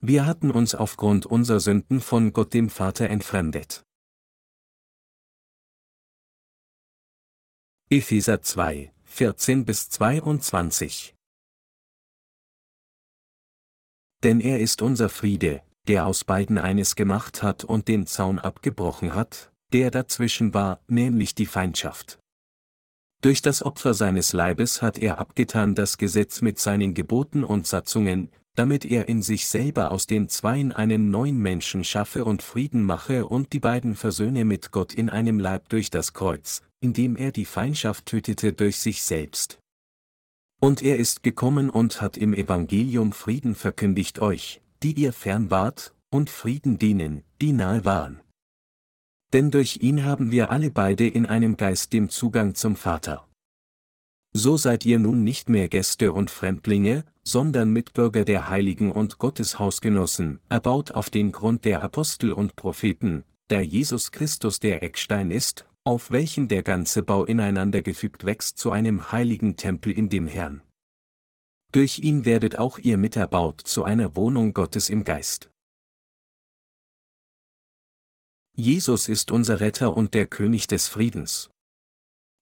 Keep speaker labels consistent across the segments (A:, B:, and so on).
A: Wir hatten uns aufgrund unserer Sünden von Gott dem Vater entfremdet. Epheser 2, 14 bis 22 Denn er ist unser Friede, der aus beiden eines gemacht hat und den Zaun abgebrochen hat, der dazwischen war, nämlich die Feindschaft. Durch das Opfer seines Leibes hat er abgetan das Gesetz mit seinen Geboten und Satzungen, damit er in sich selber aus den Zweien einen neuen Menschen schaffe und Frieden mache und die beiden versöhne mit Gott in einem Leib durch das Kreuz, indem er die Feindschaft tötete durch sich selbst. Und er ist gekommen und hat im Evangelium Frieden verkündigt euch, die ihr fern wart, und Frieden denen, die nahe waren. Denn durch ihn haben wir alle beide in einem Geist den Zugang zum Vater. So seid ihr nun nicht mehr Gäste und Fremdlinge, sondern Mitbürger der Heiligen und Gottes Hausgenossen, erbaut auf den Grund der Apostel und Propheten, da Jesus Christus der Eckstein ist, auf welchen der ganze Bau ineinander gefügt wächst zu einem heiligen Tempel in dem Herrn. Durch ihn werdet auch ihr miterbaut zu einer Wohnung Gottes im Geist. Jesus ist unser Retter und der König des Friedens.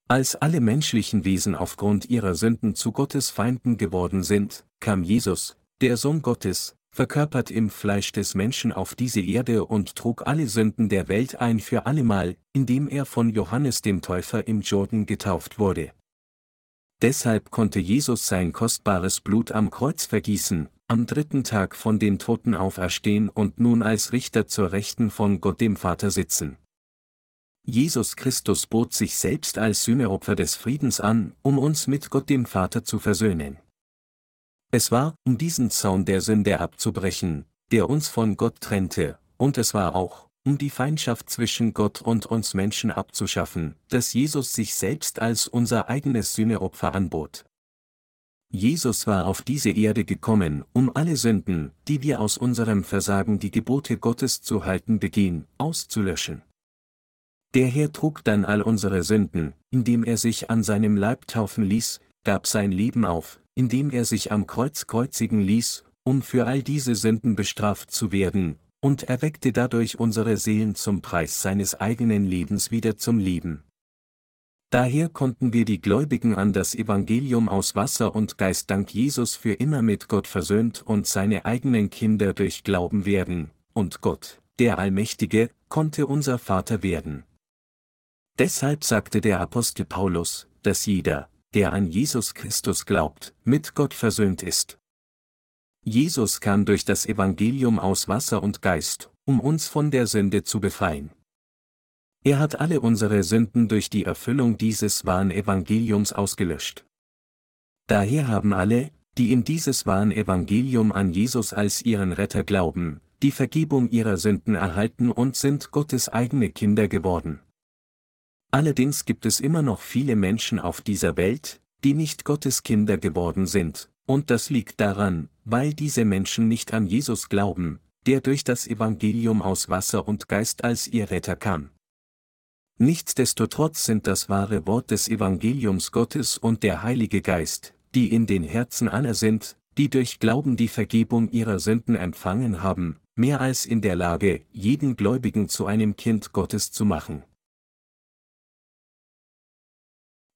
A: Als alle menschlichen Wesen aufgrund ihrer Sünden zu Gottes Feinden geworden sind, kam Jesus, der Sohn Gottes, verkörpert im Fleisch des Menschen auf diese Erde und trug alle Sünden der Welt ein für allemal, indem er von Johannes dem Täufer im Jordan getauft wurde. Deshalb konnte Jesus sein kostbares Blut am Kreuz vergießen, am dritten Tag von den Toten auferstehen und nun als Richter zur Rechten von Gott dem Vater sitzen. Jesus Christus bot sich selbst als Sühneopfer des Friedens an, um uns mit Gott dem Vater zu versöhnen. Es war, um diesen Zaun der Sünde abzubrechen, der uns von Gott trennte, und es war auch, um die Feindschaft zwischen Gott und uns Menschen abzuschaffen, dass Jesus sich selbst als unser eigenes Sühneopfer anbot. Jesus war auf diese Erde gekommen, um alle Sünden, die wir aus unserem Versagen die Gebote Gottes zu halten begehen, auszulöschen. Der Herr trug dann all unsere Sünden, indem er sich an seinem Leib taufen ließ, gab sein Leben auf, indem er sich am Kreuz kreuzigen ließ, um für all diese Sünden bestraft zu werden, und erweckte dadurch unsere Seelen zum Preis seines eigenen Lebens wieder zum Leben. Daher konnten wir die Gläubigen an das Evangelium aus Wasser und Geist dank Jesus für immer mit Gott versöhnt und seine eigenen Kinder durch Glauben werden, und Gott, der Allmächtige, konnte unser Vater werden. Deshalb sagte der Apostel Paulus, dass jeder, der an Jesus Christus glaubt, mit Gott versöhnt ist. Jesus kam durch das Evangelium aus Wasser und Geist, um uns von der Sünde zu befreien. Er hat alle unsere Sünden durch die Erfüllung dieses wahren Evangeliums ausgelöscht. Daher haben alle, die in dieses wahren Evangelium an Jesus als ihren Retter glauben, die Vergebung ihrer Sünden erhalten und sind Gottes eigene Kinder geworden. Allerdings gibt es immer noch viele Menschen auf dieser Welt, die nicht Gottes Kinder geworden sind, und das liegt daran, weil diese Menschen nicht an Jesus glauben, der durch das Evangelium aus Wasser und Geist als ihr Retter kam. Nichtsdestotrotz sind das wahre Wort des Evangeliums Gottes und der Heilige Geist, die in den Herzen aller sind, die durch Glauben die Vergebung ihrer Sünden empfangen haben, mehr als in der Lage, jeden Gläubigen zu einem Kind Gottes zu machen.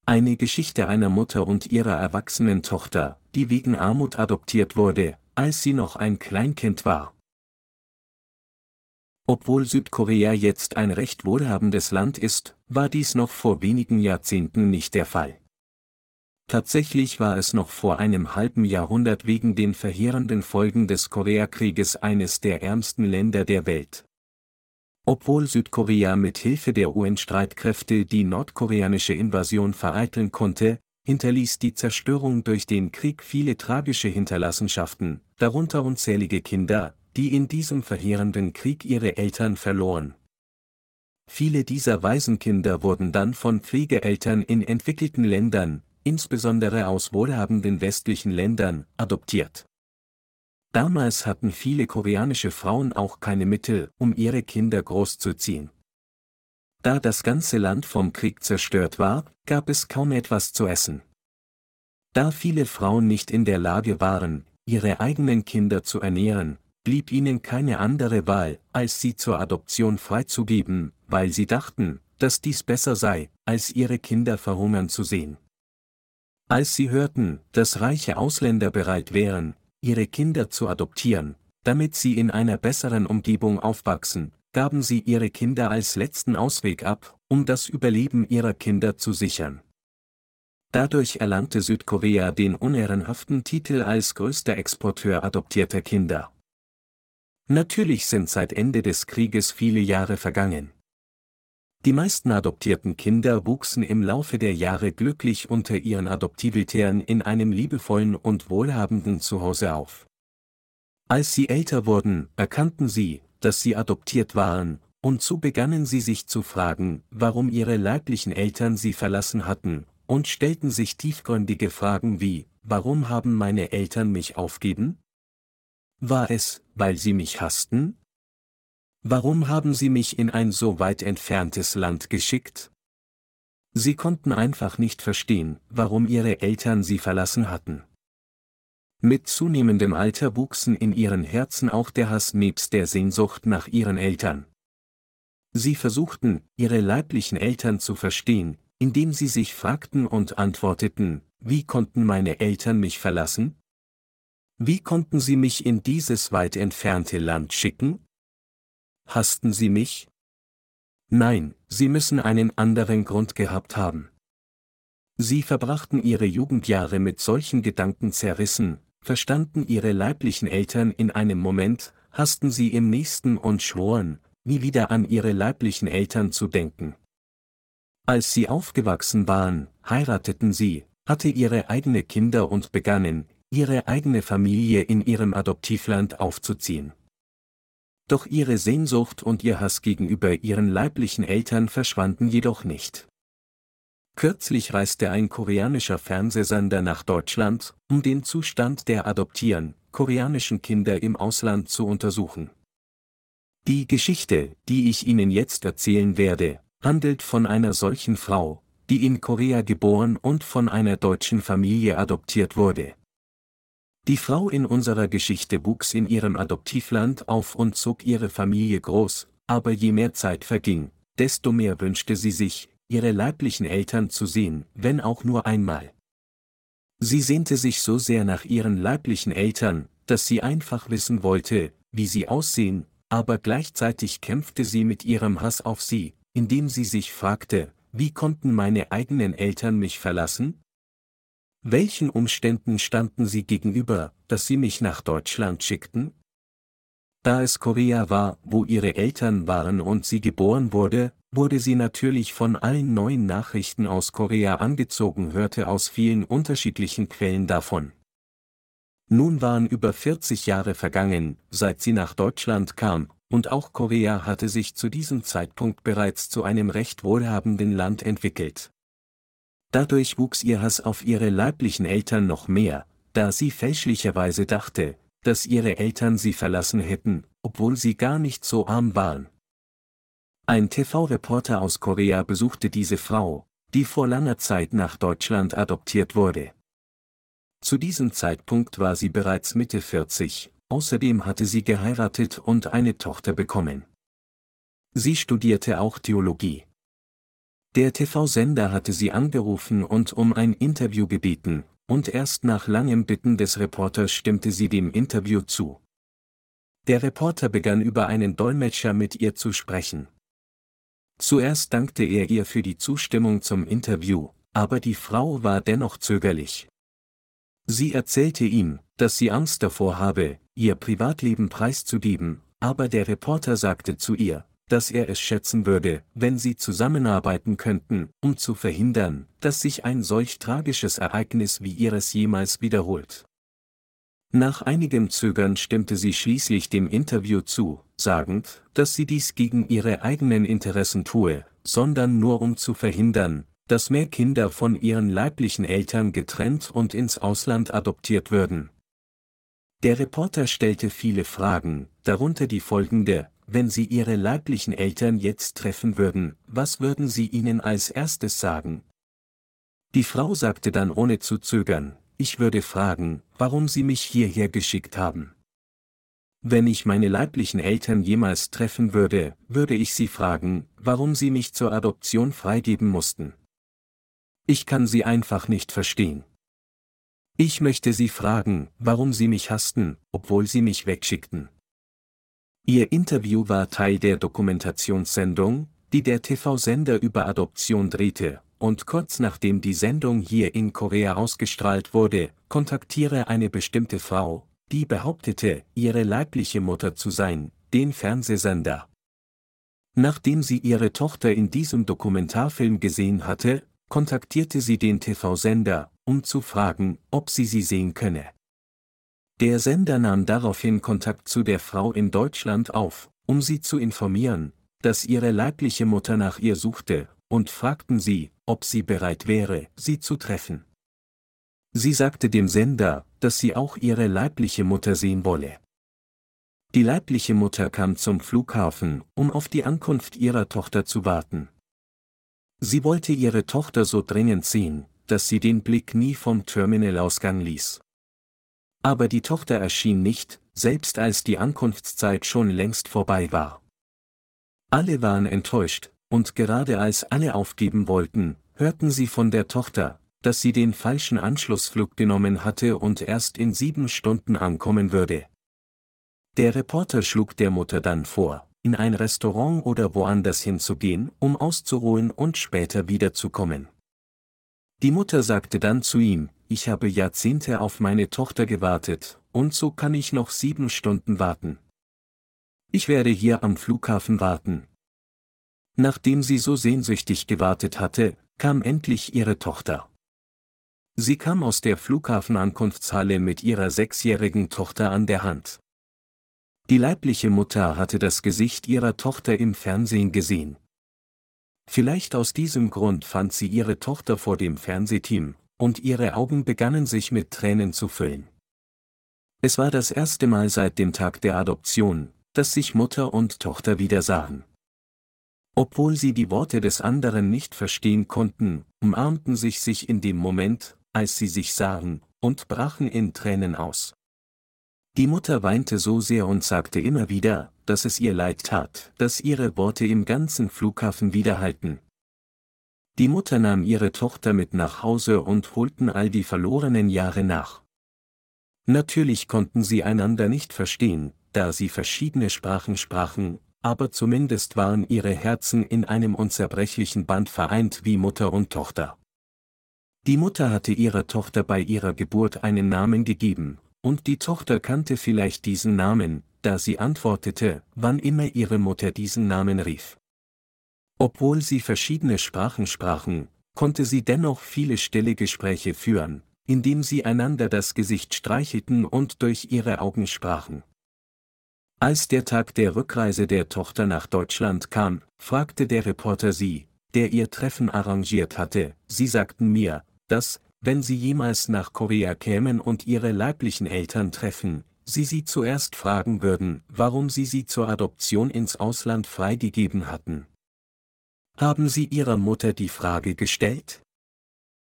A: Eine Geschichte einer Mutter und ihrer erwachsenen Tochter, die wegen Armut adoptiert wurde, als sie noch ein Kleinkind war. Obwohl Südkorea jetzt ein recht wohlhabendes Land ist, war dies noch vor wenigen Jahrzehnten nicht der Fall. Tatsächlich war es noch vor einem halben Jahrhundert wegen den verheerenden Folgen des Koreakrieges eines der ärmsten Länder der Welt. Obwohl Südkorea mit Hilfe der UN-Streitkräfte die nordkoreanische Invasion vereiteln konnte, hinterließ die Zerstörung durch den Krieg viele tragische Hinterlassenschaften, darunter unzählige Kinder, die in diesem verheerenden Krieg ihre Eltern verloren. Viele dieser Waisenkinder wurden dann von Pflegeeltern in entwickelten Ländern, insbesondere aus wohlhabenden westlichen Ländern, adoptiert. Damals hatten viele koreanische Frauen auch keine Mittel, um ihre Kinder großzuziehen. Da das ganze Land vom Krieg zerstört war, gab es kaum etwas zu essen. Da viele Frauen nicht in der Lage waren, ihre eigenen Kinder zu ernähren, blieb ihnen keine andere Wahl, als sie zur Adoption freizugeben, weil sie dachten, dass dies besser sei, als ihre Kinder verhungern zu sehen. Als sie hörten, dass reiche Ausländer bereit wären, ihre Kinder zu adoptieren, damit sie in einer besseren Umgebung aufwachsen, gaben sie ihre Kinder als letzten Ausweg ab, um das Überleben ihrer Kinder zu sichern. Dadurch erlangte Südkorea den unehrenhaften Titel als größter Exporteur adoptierter Kinder. Natürlich sind seit Ende des Krieges viele Jahre vergangen. Die meisten adoptierten Kinder wuchsen im Laufe der Jahre glücklich unter ihren Adoptiveltern in einem liebevollen und wohlhabenden Zuhause auf. Als sie älter wurden, erkannten sie, dass sie adoptiert waren, und so begannen sie sich zu fragen, warum ihre leiblichen Eltern sie verlassen hatten, und stellten sich tiefgründige Fragen wie, warum haben meine Eltern mich aufgeben? War es, weil sie mich hassten? Warum haben Sie mich in ein so weit entferntes Land geschickt? Sie konnten einfach nicht verstehen, warum Ihre Eltern Sie verlassen hatten. Mit zunehmendem Alter wuchsen in ihren Herzen auch der Hass nebst der Sehnsucht nach ihren Eltern. Sie versuchten, ihre leiblichen Eltern zu verstehen, indem sie sich fragten und antworteten, wie konnten meine Eltern mich verlassen? Wie konnten sie mich in dieses weit entfernte Land schicken? Hassten Sie mich? Nein, Sie müssen einen anderen Grund gehabt haben. Sie verbrachten ihre Jugendjahre mit solchen Gedanken zerrissen, verstanden ihre leiblichen Eltern in einem Moment, hassten sie im nächsten und schworen, nie wieder an ihre leiblichen Eltern zu denken. Als sie aufgewachsen waren, heirateten sie, hatte ihre eigene Kinder und begannen, ihre eigene Familie in ihrem Adoptivland aufzuziehen. Doch ihre Sehnsucht und ihr Hass gegenüber ihren leiblichen Eltern verschwanden jedoch nicht. Kürzlich reiste ein koreanischer Fernsehsender nach Deutschland, um den Zustand der adoptieren, koreanischen Kinder im Ausland zu untersuchen. Die Geschichte, die ich Ihnen jetzt erzählen werde, handelt von einer solchen Frau, die in Korea geboren und von einer deutschen Familie adoptiert wurde. Die Frau in unserer Geschichte wuchs in ihrem Adoptivland auf und zog ihre Familie groß, aber je mehr Zeit verging, desto mehr wünschte sie sich, ihre leiblichen Eltern zu sehen, wenn auch nur einmal. Sie sehnte sich so sehr nach ihren leiblichen Eltern, dass sie einfach wissen wollte, wie sie aussehen, aber gleichzeitig kämpfte sie mit ihrem Hass auf sie, indem sie sich fragte, wie konnten meine eigenen Eltern mich verlassen? Welchen Umständen standen Sie gegenüber, dass Sie mich nach Deutschland schickten? Da es Korea war, wo ihre Eltern waren und sie geboren wurde, wurde sie natürlich von allen neuen Nachrichten aus Korea angezogen, hörte aus vielen unterschiedlichen Quellen davon. Nun waren über 40 Jahre vergangen, seit sie nach Deutschland kam, und auch Korea hatte sich zu diesem Zeitpunkt bereits zu einem recht wohlhabenden Land entwickelt. Dadurch wuchs ihr Hass auf ihre leiblichen Eltern noch mehr, da sie fälschlicherweise dachte, dass ihre Eltern sie verlassen hätten, obwohl sie gar nicht so arm waren. Ein TV-Reporter aus Korea besuchte diese Frau, die vor langer Zeit nach Deutschland adoptiert wurde. Zu diesem Zeitpunkt war sie bereits Mitte 40, außerdem hatte sie geheiratet und eine Tochter bekommen. Sie studierte auch Theologie. Der TV-Sender hatte sie angerufen und um ein Interview gebeten, und erst nach langem Bitten des Reporters stimmte sie dem Interview zu. Der Reporter begann über einen Dolmetscher mit ihr zu sprechen. Zuerst dankte er ihr für die Zustimmung zum Interview, aber die Frau war dennoch zögerlich. Sie erzählte ihm, dass sie Angst davor habe, ihr Privatleben preiszugeben, aber der Reporter sagte zu ihr, dass er es schätzen würde, wenn sie zusammenarbeiten könnten, um zu verhindern, dass sich ein solch tragisches Ereignis wie ihres jemals wiederholt. Nach einigem Zögern stimmte sie schließlich dem Interview zu, sagend, dass sie dies gegen ihre eigenen Interessen tue, sondern nur um zu verhindern, dass mehr Kinder von ihren leiblichen Eltern getrennt und ins Ausland adoptiert würden. Der Reporter stellte viele Fragen, darunter die folgende, wenn Sie Ihre leiblichen Eltern jetzt treffen würden, was würden Sie ihnen als erstes sagen? Die Frau sagte dann ohne zu zögern, ich würde fragen, warum Sie mich hierher geschickt haben. Wenn ich meine leiblichen Eltern jemals treffen würde, würde ich sie fragen, warum sie mich zur Adoption freigeben mussten. Ich kann sie einfach nicht verstehen. Ich möchte sie fragen, warum sie mich hassten, obwohl sie mich wegschickten. Ihr Interview war Teil der Dokumentationssendung, die der TV-Sender über Adoption drehte, und kurz nachdem die Sendung hier in Korea ausgestrahlt wurde, kontaktiere eine bestimmte Frau, die behauptete, ihre leibliche Mutter zu sein, den Fernsehsender. Nachdem sie ihre Tochter in diesem Dokumentarfilm gesehen hatte, kontaktierte sie den TV-Sender, um zu fragen, ob sie sie sehen könne. Der Sender nahm daraufhin Kontakt zu der Frau in Deutschland auf, um sie zu informieren, dass ihre leibliche Mutter nach ihr suchte, und fragten sie, ob sie bereit wäre, sie zu treffen. Sie sagte dem Sender, dass sie auch ihre leibliche Mutter sehen wolle. Die leibliche Mutter kam zum Flughafen, um auf die Ankunft ihrer Tochter zu warten. Sie wollte ihre Tochter so dringend sehen, dass sie den Blick nie vom Terminalausgang ließ. Aber die Tochter erschien nicht, selbst als die Ankunftszeit schon längst vorbei war. Alle waren enttäuscht, und gerade als alle aufgeben wollten, hörten sie von der Tochter, dass sie den falschen Anschlussflug genommen hatte und erst in sieben Stunden ankommen würde. Der Reporter schlug der Mutter dann vor, in ein Restaurant oder woanders hinzugehen, um auszuruhen und später wiederzukommen. Die Mutter sagte dann zu ihm, ich habe Jahrzehnte auf meine Tochter gewartet, und so kann ich noch sieben Stunden warten. Ich werde hier am Flughafen warten. Nachdem sie so sehnsüchtig gewartet hatte, kam endlich ihre Tochter. Sie kam aus der Flughafenankunftshalle mit ihrer sechsjährigen Tochter an der Hand. Die leibliche Mutter hatte das Gesicht ihrer Tochter im Fernsehen gesehen. Vielleicht aus diesem Grund fand sie ihre Tochter vor dem Fernsehteam, und ihre Augen begannen sich mit Tränen zu füllen. Es war das erste Mal seit dem Tag der Adoption, dass sich Mutter und Tochter wieder sahen. Obwohl sie die Worte des anderen nicht verstehen konnten, umarmten sich sich in dem Moment, als sie sich sahen, und brachen in Tränen aus. Die Mutter weinte so sehr und sagte immer wieder, dass es ihr leid tat, dass ihre Worte im ganzen Flughafen widerhalten. Die Mutter nahm ihre Tochter mit nach Hause und holten all die verlorenen Jahre nach. Natürlich konnten sie einander nicht verstehen, da sie verschiedene Sprachen sprachen, aber zumindest waren ihre Herzen in einem unzerbrechlichen Band vereint wie Mutter und Tochter. Die Mutter hatte ihrer Tochter bei ihrer Geburt einen Namen gegeben, und die Tochter kannte vielleicht diesen Namen, da sie antwortete, wann immer ihre Mutter diesen Namen rief. Obwohl sie verschiedene Sprachen sprachen, konnte sie dennoch viele stille Gespräche führen, indem sie einander das Gesicht streichelten und durch ihre Augen sprachen. Als der Tag der Rückreise der Tochter nach Deutschland kam, fragte der Reporter sie, der ihr Treffen arrangiert hatte, sie sagten mir, dass, wenn sie jemals nach Korea kämen und ihre leiblichen Eltern treffen, sie sie zuerst fragen würden, warum sie sie zur Adoption ins Ausland freigegeben hatten. Haben Sie Ihrer Mutter die Frage gestellt?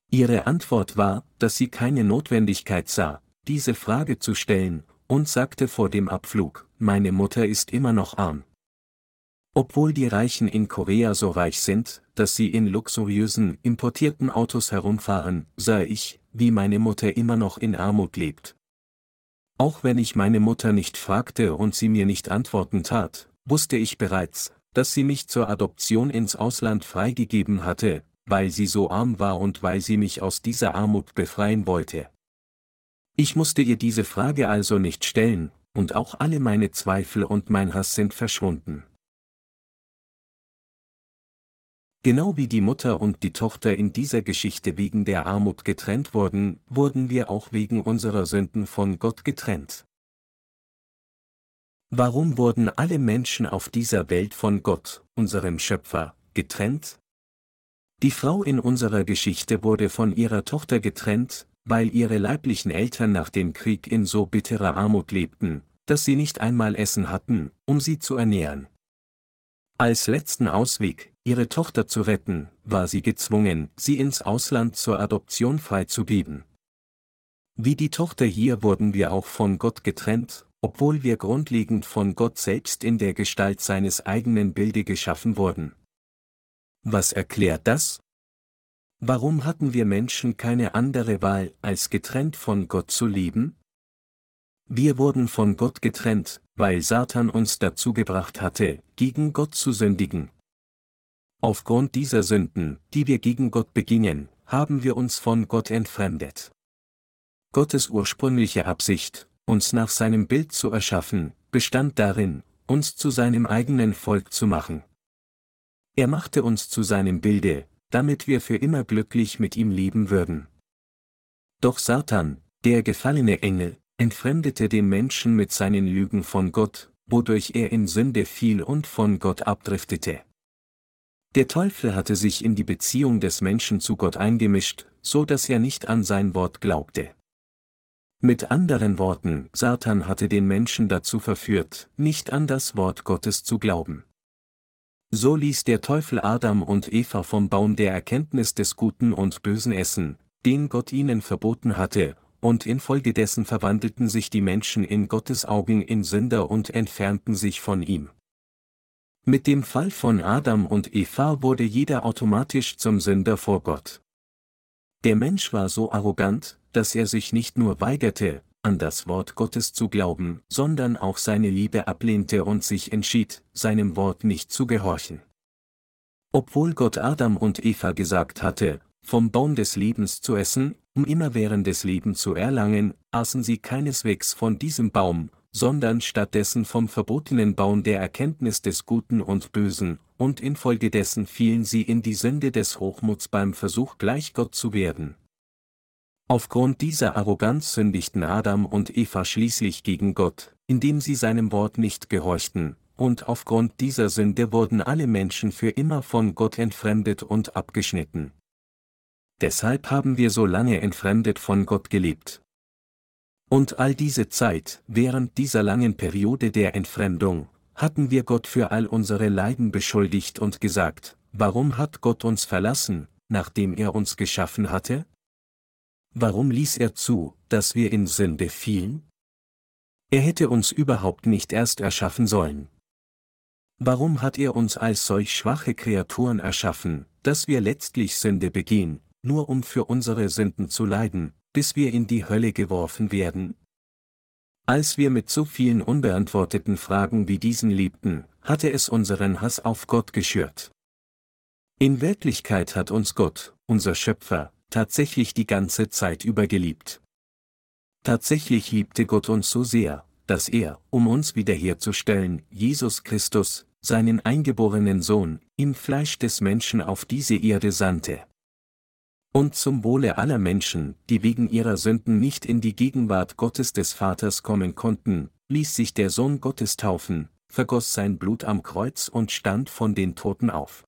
A: Ihre Antwort war, dass sie keine Notwendigkeit sah, diese Frage zu stellen, und sagte vor dem Abflug, meine Mutter ist immer noch arm. Obwohl die Reichen in Korea so reich sind, dass sie in luxuriösen, importierten Autos herumfahren, sah ich, wie meine Mutter immer noch in Armut lebt. Auch wenn ich meine Mutter nicht fragte und sie mir nicht antworten tat, wusste ich bereits, dass sie mich zur Adoption ins Ausland freigegeben hatte, weil sie so arm war und weil sie mich aus dieser Armut befreien wollte. Ich musste ihr diese Frage also nicht stellen, und auch alle meine Zweifel und mein Hass sind verschwunden. Genau wie die Mutter und die Tochter in dieser Geschichte wegen der Armut getrennt wurden, wurden wir auch wegen unserer Sünden von Gott getrennt. Warum wurden alle Menschen auf dieser Welt von Gott, unserem Schöpfer, getrennt? Die Frau in unserer Geschichte wurde von ihrer Tochter getrennt, weil ihre leiblichen Eltern nach dem Krieg in so bitterer Armut lebten, dass sie nicht einmal Essen hatten, um sie zu ernähren. Als letzten Ausweg, ihre Tochter zu retten, war sie gezwungen, sie ins Ausland zur Adoption freizugeben. Wie die Tochter hier wurden wir auch von Gott getrennt, obwohl wir grundlegend von Gott selbst in der Gestalt seines eigenen Bilde geschaffen wurden. Was erklärt das? Warum hatten wir Menschen keine andere Wahl, als getrennt von Gott zu leben? Wir wurden von Gott getrennt, weil Satan uns dazu gebracht hatte, gegen Gott zu sündigen. Aufgrund dieser Sünden, die wir gegen Gott begingen, haben wir uns von Gott entfremdet. Gottes ursprüngliche Absicht, uns nach seinem Bild zu erschaffen, bestand darin, uns zu seinem eigenen Volk zu machen. Er machte uns zu seinem Bilde, damit wir für immer glücklich mit ihm leben würden. Doch Satan, der gefallene Engel, entfremdete den Menschen mit seinen Lügen von Gott, wodurch er in Sünde fiel und von Gott abdriftete. Der Teufel hatte sich in die Beziehung des Menschen zu Gott eingemischt, so dass er nicht an sein Wort glaubte. Mit anderen Worten, Satan hatte den Menschen dazu verführt, nicht an das Wort Gottes zu glauben. So ließ der Teufel Adam und Eva vom Baum der Erkenntnis des Guten und Bösen essen, den Gott ihnen verboten hatte, und infolgedessen verwandelten sich die Menschen in Gottes Augen in Sünder und entfernten sich von ihm. Mit dem Fall von Adam und Eva wurde jeder automatisch zum Sünder vor Gott. Der Mensch war so arrogant, dass er sich nicht nur weigerte, an das Wort Gottes zu glauben, sondern auch seine Liebe ablehnte und sich entschied, seinem Wort nicht zu gehorchen. Obwohl Gott Adam und Eva gesagt hatte, vom Baum des Lebens zu essen, um immerwährendes Leben zu erlangen, aßen sie keineswegs von diesem Baum, sondern stattdessen vom verbotenen Baum der Erkenntnis des Guten und Bösen, und infolgedessen fielen sie in die Sünde des Hochmuts beim Versuch gleich Gott zu werden. Aufgrund dieser Arroganz sündigten Adam und Eva schließlich gegen Gott, indem sie seinem Wort nicht gehorchten, und aufgrund dieser Sünde wurden alle Menschen für immer von Gott entfremdet und abgeschnitten. Deshalb haben wir so lange entfremdet von Gott gelebt. Und all diese Zeit, während dieser langen Periode der Entfremdung, hatten wir Gott für all unsere Leiden beschuldigt und gesagt, warum hat Gott uns verlassen, nachdem er uns geschaffen hatte? Warum ließ er zu, dass wir in Sünde fielen? Er hätte uns überhaupt nicht erst erschaffen sollen. Warum hat er uns als solch schwache Kreaturen erschaffen, dass wir letztlich Sünde begehen, nur um für unsere Sünden zu leiden, bis wir in die Hölle geworfen werden? Als wir mit so vielen unbeantworteten Fragen wie diesen lebten, hatte es unseren Hass auf Gott geschürt. In Wirklichkeit hat uns Gott, unser Schöpfer, tatsächlich die ganze Zeit über geliebt. Tatsächlich liebte Gott uns so sehr, dass er, um uns wiederherzustellen, Jesus Christus, seinen eingeborenen Sohn, im Fleisch des Menschen auf diese Erde sandte. Und zum Wohle aller Menschen, die wegen ihrer Sünden nicht in die Gegenwart Gottes des Vaters kommen konnten, ließ sich der Sohn Gottes taufen, vergoss sein Blut am Kreuz und stand von den Toten auf.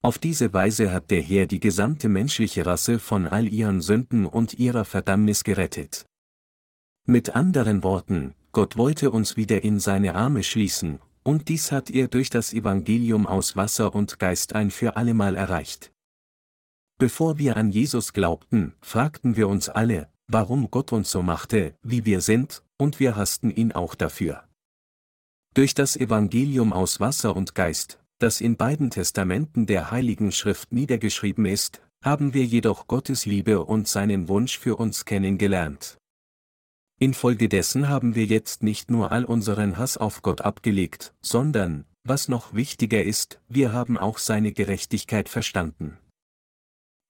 A: Auf diese Weise hat der Herr die gesamte menschliche Rasse von all ihren Sünden und ihrer Verdammnis gerettet. Mit anderen Worten, Gott wollte uns wieder in seine Arme schließen, und dies hat er durch das Evangelium aus Wasser und Geist ein für allemal erreicht. Bevor wir an Jesus glaubten, fragten wir uns alle, warum Gott uns so machte, wie wir sind, und wir hassten ihn auch dafür. Durch das Evangelium aus Wasser und Geist, das in beiden Testamenten der Heiligen Schrift niedergeschrieben ist, haben wir jedoch Gottes Liebe und seinen Wunsch für uns kennengelernt. Infolgedessen haben wir jetzt nicht nur all unseren Hass auf Gott abgelegt, sondern, was noch wichtiger ist, wir haben auch seine Gerechtigkeit verstanden.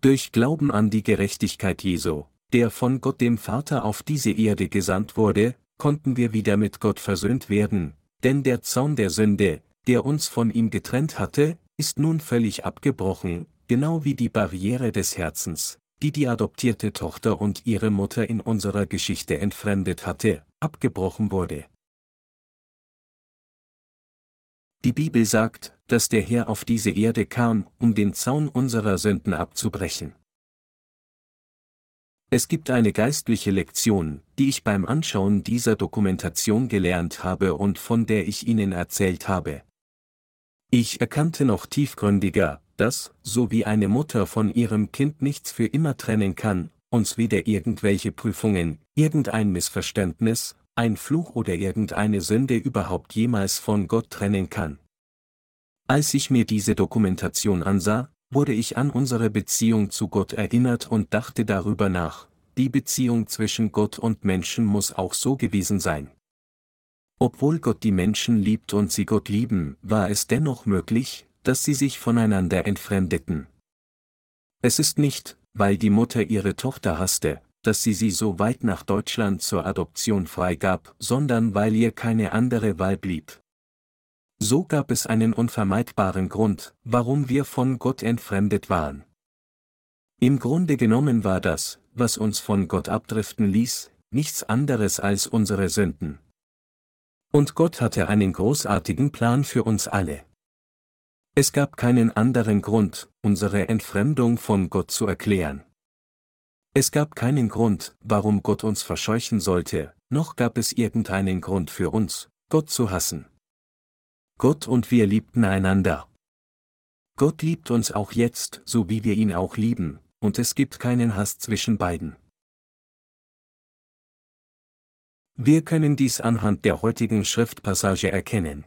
A: Durch Glauben an die Gerechtigkeit Jesu, der von Gott dem Vater auf diese Erde gesandt wurde, konnten wir wieder mit Gott versöhnt werden, denn der Zaun der Sünde, der uns von ihm getrennt hatte, ist nun völlig abgebrochen, genau wie die Barriere des Herzens, die die adoptierte Tochter und ihre Mutter in unserer Geschichte entfremdet hatte, abgebrochen wurde. Die Bibel sagt, dass der Herr auf diese Erde kam, um den Zaun unserer Sünden abzubrechen. Es gibt eine geistliche Lektion, die ich beim Anschauen dieser Dokumentation gelernt habe und von der ich Ihnen erzählt habe. Ich erkannte noch tiefgründiger, dass, so wie eine Mutter von ihrem Kind nichts für immer trennen kann, uns weder irgendwelche Prüfungen, irgendein Missverständnis, ein Fluch oder irgendeine Sünde überhaupt jemals von Gott trennen kann. Als ich mir diese Dokumentation ansah, wurde ich an unsere Beziehung zu Gott erinnert und dachte darüber nach, die Beziehung zwischen Gott und Menschen muss auch so gewesen sein. Obwohl Gott die Menschen liebt und sie Gott lieben, war es dennoch möglich, dass sie sich voneinander entfremdeten. Es ist nicht, weil die Mutter ihre Tochter hasste, dass sie sie so weit nach Deutschland zur Adoption freigab, sondern weil ihr keine andere Wahl blieb. So gab es einen unvermeidbaren Grund, warum wir von Gott entfremdet waren. Im Grunde genommen war das, was uns von Gott abdriften ließ, nichts anderes als unsere Sünden. Und Gott hatte einen großartigen Plan für uns alle. Es gab keinen anderen Grund, unsere Entfremdung von Gott zu erklären. Es gab keinen Grund, warum Gott uns verscheuchen sollte, noch gab es irgendeinen Grund für uns, Gott zu hassen. Gott und wir liebten einander. Gott liebt uns auch jetzt, so wie wir ihn auch lieben, und es gibt keinen Hass zwischen beiden. Wir können dies anhand der heutigen Schriftpassage erkennen.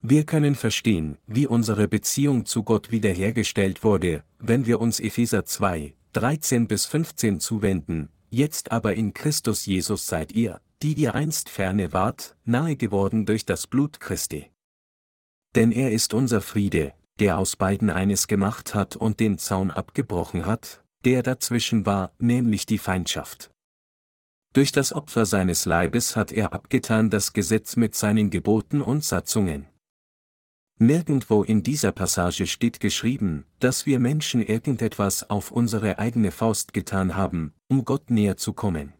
A: Wir können verstehen, wie unsere Beziehung zu Gott wiederhergestellt wurde, wenn wir uns Epheser 2, 13 bis 15 zuwenden, jetzt aber in Christus Jesus seid ihr, die ihr einst ferne wart, nahe geworden durch das Blut Christi. Denn er ist unser Friede, der aus beiden eines gemacht hat und den Zaun abgebrochen hat, der dazwischen war, nämlich die Feindschaft. Durch das Opfer seines Leibes hat er abgetan das Gesetz mit seinen Geboten und Satzungen. Nirgendwo in dieser Passage steht geschrieben, dass wir Menschen irgendetwas auf unsere eigene Faust getan haben, um Gott näher zu kommen.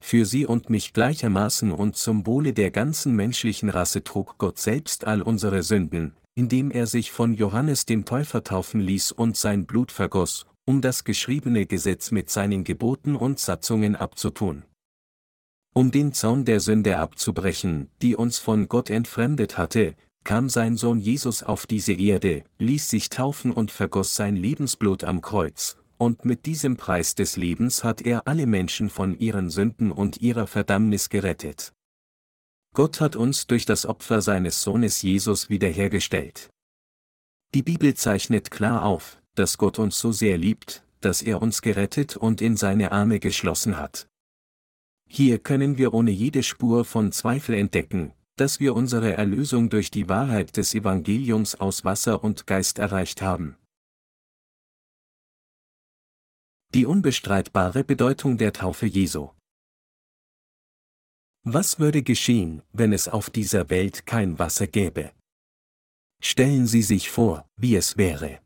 A: Für sie und mich gleichermaßen und zum Wohle der ganzen menschlichen Rasse trug Gott selbst all unsere Sünden, indem er sich von Johannes dem Täufer taufen ließ und sein Blut vergoss, um das geschriebene Gesetz mit seinen Geboten und Satzungen abzutun. Um den Zaun der Sünde abzubrechen, die uns von Gott entfremdet hatte, kam sein Sohn Jesus auf diese Erde, ließ sich taufen und vergoss sein Lebensblut am Kreuz, und mit diesem Preis des Lebens hat er alle Menschen von ihren Sünden und ihrer Verdammnis gerettet. Gott hat uns durch das Opfer seines Sohnes Jesus wiederhergestellt. Die Bibel zeichnet klar auf, dass Gott uns so sehr liebt, dass er uns gerettet und in seine Arme geschlossen hat. Hier können wir ohne jede Spur von Zweifel entdecken, dass wir unsere Erlösung durch die Wahrheit des Evangeliums aus Wasser und Geist erreicht haben. Die unbestreitbare Bedeutung der Taufe Jesu. Was würde geschehen, wenn es auf dieser Welt kein Wasser gäbe? Stellen Sie sich vor, wie es wäre.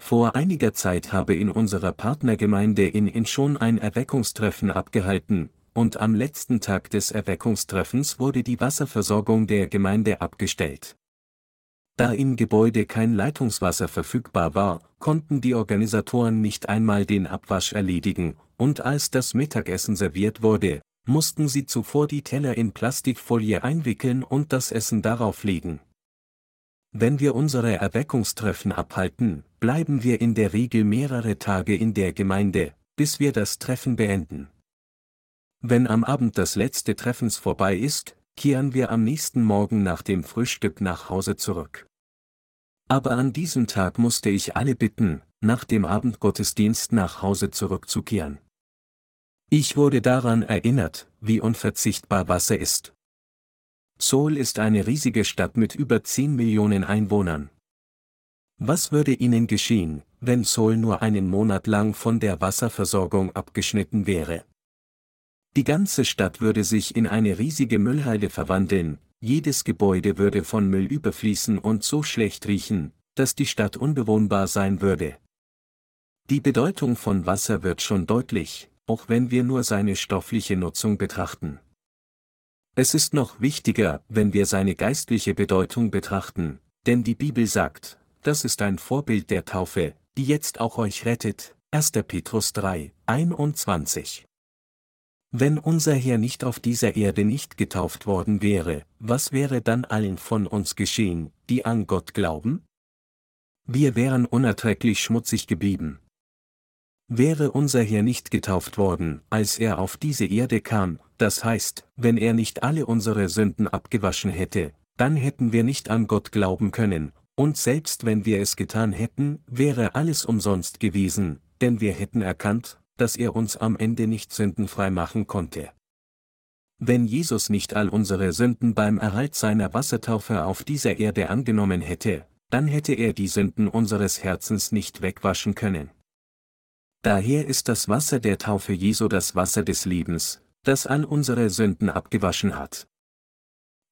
A: Vor einiger Zeit habe in unserer Partnergemeinde in In schon ein Erweckungstreffen abgehalten, und am letzten Tag des Erweckungstreffens wurde die Wasserversorgung der Gemeinde abgestellt. Da im Gebäude kein Leitungswasser verfügbar war, konnten die Organisatoren nicht einmal den Abwasch erledigen, und als das Mittagessen serviert wurde, mussten sie zuvor die Teller in Plastikfolie einwickeln und das Essen darauf legen. Wenn wir unsere Erweckungstreffen abhalten, bleiben wir in der Regel mehrere Tage in der Gemeinde, bis wir das Treffen beenden. Wenn am Abend das letzte Treffens vorbei ist, kehren wir am nächsten Morgen nach dem Frühstück nach Hause zurück. Aber an diesem Tag musste ich alle bitten, nach dem Abendgottesdienst nach Hause zurückzukehren. Ich wurde daran erinnert, wie unverzichtbar Wasser ist. Seoul ist eine riesige Stadt mit über 10 Millionen Einwohnern. Was würde ihnen geschehen, wenn Seoul nur einen Monat lang von der Wasserversorgung abgeschnitten wäre? Die ganze Stadt würde sich in eine riesige Müllhalde verwandeln, jedes Gebäude würde von Müll überfließen und so schlecht riechen, dass die Stadt unbewohnbar sein würde. Die Bedeutung von Wasser wird schon deutlich, auch wenn wir nur seine stoffliche Nutzung betrachten. Es ist noch wichtiger, wenn wir seine geistliche Bedeutung betrachten, denn die Bibel sagt, das ist ein Vorbild der Taufe, die jetzt auch euch rettet, 1. Petrus 3, 21. Wenn unser Herr nicht auf dieser Erde nicht getauft worden wäre, was wäre dann allen von uns geschehen, die an Gott glauben? Wir wären unerträglich schmutzig geblieben. Wäre unser Herr nicht getauft worden, als er auf diese Erde kam, das heißt, wenn er nicht alle unsere Sünden abgewaschen hätte, dann hätten wir nicht an Gott glauben können, und selbst wenn wir es getan hätten, wäre alles umsonst gewesen, denn wir hätten erkannt, dass er uns am Ende nicht sündenfrei machen konnte. Wenn Jesus nicht all unsere Sünden beim Erhalt seiner Wassertaufe auf dieser Erde angenommen hätte, dann hätte er die Sünden unseres Herzens nicht wegwaschen können. Daher ist das Wasser der Taufe Jesu das Wasser des Lebens, das all unsere Sünden abgewaschen hat.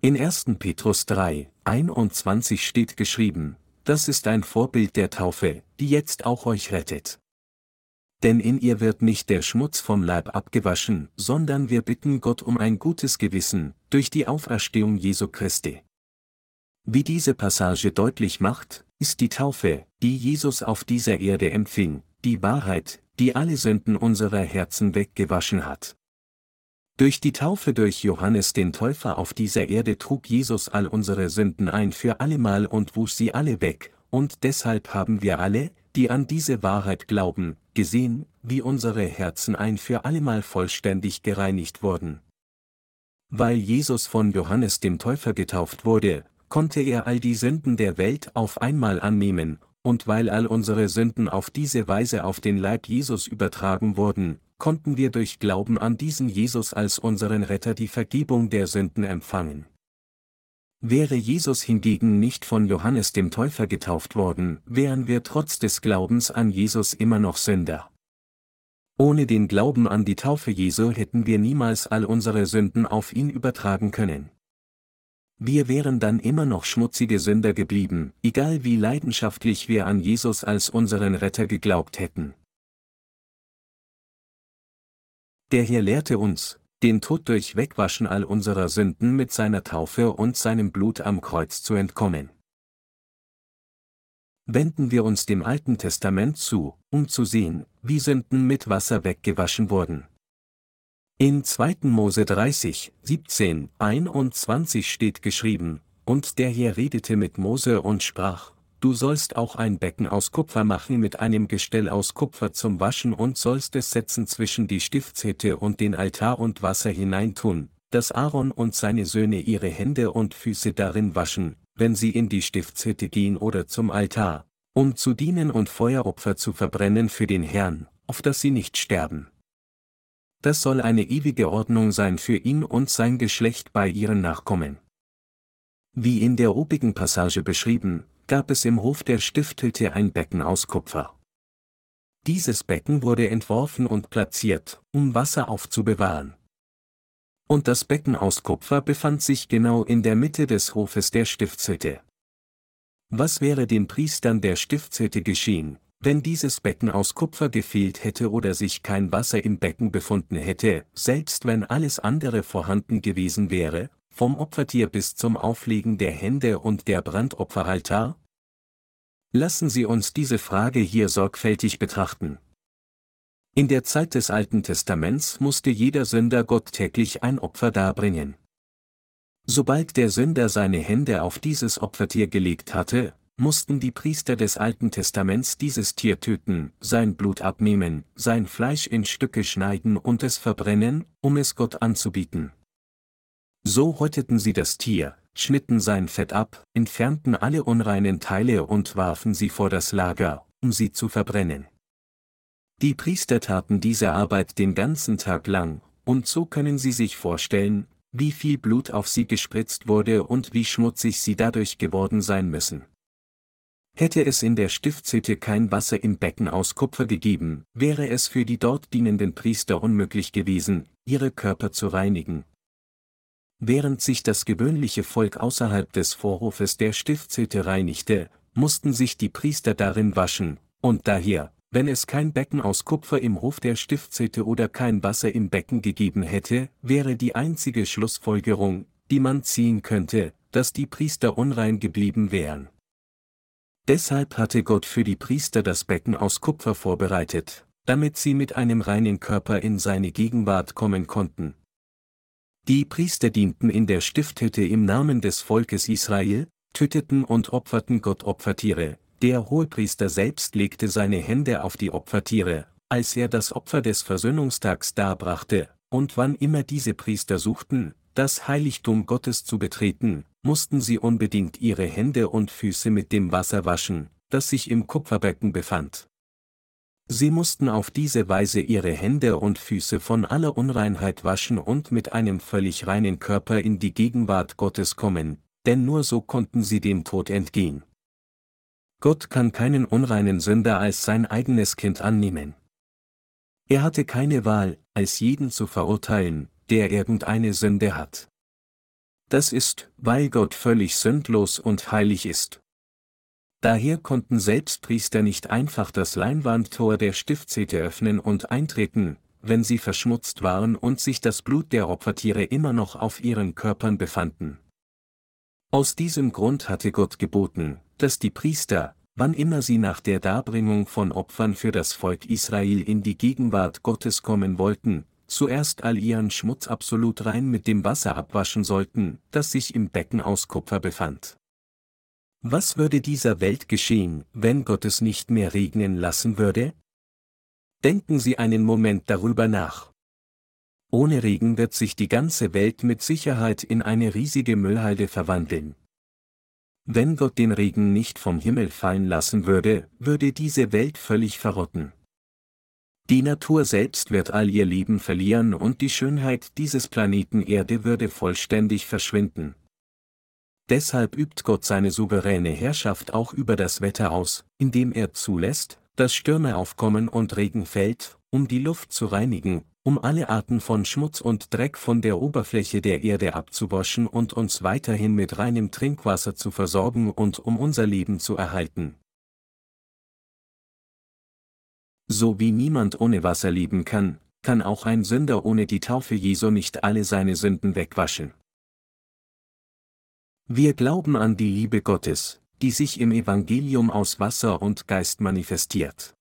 A: In 1. Petrus 3, 21 steht geschrieben, das ist ein Vorbild der Taufe, die jetzt auch euch rettet. Denn in ihr wird nicht der Schmutz vom Leib abgewaschen, sondern wir bitten Gott um ein gutes Gewissen, durch die Auferstehung Jesu Christi. Wie diese Passage deutlich macht, ist die Taufe, die Jesus auf dieser Erde empfing, die Wahrheit, die alle Sünden unserer Herzen weggewaschen hat. Durch die Taufe durch Johannes den Täufer auf dieser Erde trug Jesus all unsere Sünden ein für allemal und wusch sie alle weg, und deshalb haben wir alle, die an diese Wahrheit glauben, gesehen, wie unsere Herzen ein für allemal vollständig gereinigt wurden. Weil Jesus von Johannes dem Täufer getauft wurde, konnte er all die Sünden der Welt auf einmal annehmen, und weil all unsere Sünden auf diese Weise auf den Leib Jesus übertragen wurden, konnten wir durch Glauben an diesen Jesus als unseren Retter die Vergebung der Sünden empfangen. Wäre Jesus hingegen nicht von Johannes dem Täufer getauft worden, wären wir trotz des Glaubens an Jesus immer noch Sünder. Ohne den Glauben an die Taufe Jesu hätten wir niemals all unsere Sünden auf ihn übertragen können. Wir wären dann immer noch schmutzige Sünder geblieben, egal wie leidenschaftlich wir an Jesus als unseren Retter geglaubt hätten. Der Herr lehrte uns, den Tod durch Wegwaschen all unserer Sünden mit seiner Taufe und seinem Blut am Kreuz zu entkommen. Wenden wir uns dem Alten Testament zu, um zu sehen, wie Sünden mit Wasser weggewaschen wurden. In 2. Mose 30, 17, 21 steht geschrieben, und der Herr redete mit Mose und sprach, Du sollst auch ein Becken aus Kupfer machen mit einem Gestell aus Kupfer zum Waschen und sollst es setzen zwischen die Stiftshütte und den Altar und Wasser hineintun, dass Aaron und seine Söhne ihre Hände und Füße darin waschen, wenn sie in die Stiftshütte gehen oder zum Altar, um zu dienen und Feueropfer zu verbrennen für den Herrn, auf dass sie nicht sterben. Das soll eine ewige Ordnung sein für ihn und sein Geschlecht bei ihren Nachkommen. Wie in der obigen Passage beschrieben, gab es im Hof der Stifthütte ein Becken aus Kupfer. Dieses Becken wurde entworfen und platziert, um Wasser aufzubewahren. Und das Becken aus Kupfer befand sich genau in der Mitte des Hofes der Stiftshütte. Was wäre den Priestern der Stiftshütte geschehen, wenn dieses Becken aus Kupfer gefehlt hätte oder sich kein Wasser im Becken befunden hätte, selbst wenn alles andere vorhanden gewesen wäre, vom Opfertier bis zum Auflegen der Hände und der Brandopferaltar? Lassen Sie uns diese Frage hier sorgfältig betrachten. In der Zeit des Alten Testaments musste jeder Sünder Gott täglich ein Opfer darbringen. Sobald der Sünder seine Hände auf dieses Opfertier gelegt hatte, mussten die Priester des Alten Testaments dieses Tier töten, sein Blut abnehmen, sein Fleisch in Stücke schneiden und es verbrennen, um es Gott anzubieten. So häuteten sie das Tier, schnitten sein Fett ab, entfernten alle unreinen Teile und warfen sie vor das Lager, um sie zu verbrennen. Die Priester taten diese Arbeit den ganzen Tag lang, und so können Sie sich vorstellen, wie viel Blut auf sie gespritzt wurde und wie schmutzig sie dadurch geworden sein müssen. Hätte es in der Stiftshütte kein Wasser im Becken aus Kupfer gegeben, wäre es für die dort dienenden Priester unmöglich gewesen, ihre Körper zu reinigen. Während sich das gewöhnliche Volk außerhalb des Vorhofes der Stiftshütte reinigte, mussten sich die Priester darin waschen, und daher, wenn es kein Becken aus Kupfer im Hof der Stiftshütte oder kein Wasser im Becken gegeben hätte, wäre die einzige Schlussfolgerung, die man ziehen könnte, dass die Priester unrein geblieben wären. Deshalb hatte Gott für die Priester das Becken aus Kupfer vorbereitet, damit sie mit einem reinen Körper in seine Gegenwart kommen konnten. Die Priester dienten in der Stifthütte im Namen des Volkes Israel, töteten und opferten Gott Opfertiere, der Hohepriester selbst legte seine Hände auf die Opfertiere, als er das Opfer des Versöhnungstags darbrachte, und wann immer diese Priester suchten, das Heiligtum Gottes zu betreten, mussten sie unbedingt ihre Hände und Füße mit dem Wasser waschen, das sich im Kupferbecken befand. Sie mussten auf diese Weise ihre Hände und Füße von aller Unreinheit waschen und mit einem völlig reinen Körper in die Gegenwart Gottes kommen, denn nur so konnten sie dem Tod entgehen. Gott kann keinen unreinen Sünder als sein eigenes Kind annehmen. Er hatte keine Wahl, als jeden zu verurteilen, der irgendeine Sünde hat. Das ist, weil Gott völlig sündlos und heilig ist. Daher konnten selbst Priester nicht einfach das Leinwandtor der Stiftshütte öffnen und eintreten, wenn sie verschmutzt waren und sich das Blut der Opfertiere immer noch auf ihren Körpern befanden. Aus diesem Grund hatte Gott geboten, dass die Priester, wann immer sie nach der Darbringung von Opfern für das Volk Israel in die Gegenwart Gottes kommen wollten, zuerst all ihren Schmutz absolut rein mit dem Wasser abwaschen sollten, das sich im Becken aus Kupfer befand. Was würde dieser Welt geschehen, wenn Gott es nicht mehr regnen lassen würde? Denken Sie einen Moment darüber nach. Ohne Regen wird sich die ganze Welt mit Sicherheit in eine riesige Müllhalde verwandeln. Wenn Gott den Regen nicht vom Himmel fallen lassen würde, würde diese Welt völlig verrotten. Die Natur selbst wird all ihr Leben verlieren und die Schönheit dieses Planeten Erde würde vollständig verschwinden. Deshalb übt Gott seine souveräne Herrschaft auch über das Wetter aus, indem er zulässt, dass Stürme aufkommen und Regen fällt, um die Luft zu reinigen, um alle Arten von Schmutz und Dreck von der Oberfläche der Erde abzuwaschen und uns weiterhin mit reinem Trinkwasser zu versorgen und um unser Leben zu erhalten. So wie niemand ohne Wasser leben kann, kann auch ein Sünder ohne die Taufe Jesu nicht alle seine Sünden wegwaschen. Wir glauben an die Liebe Gottes, die sich im Evangelium aus Wasser und Geist manifestiert.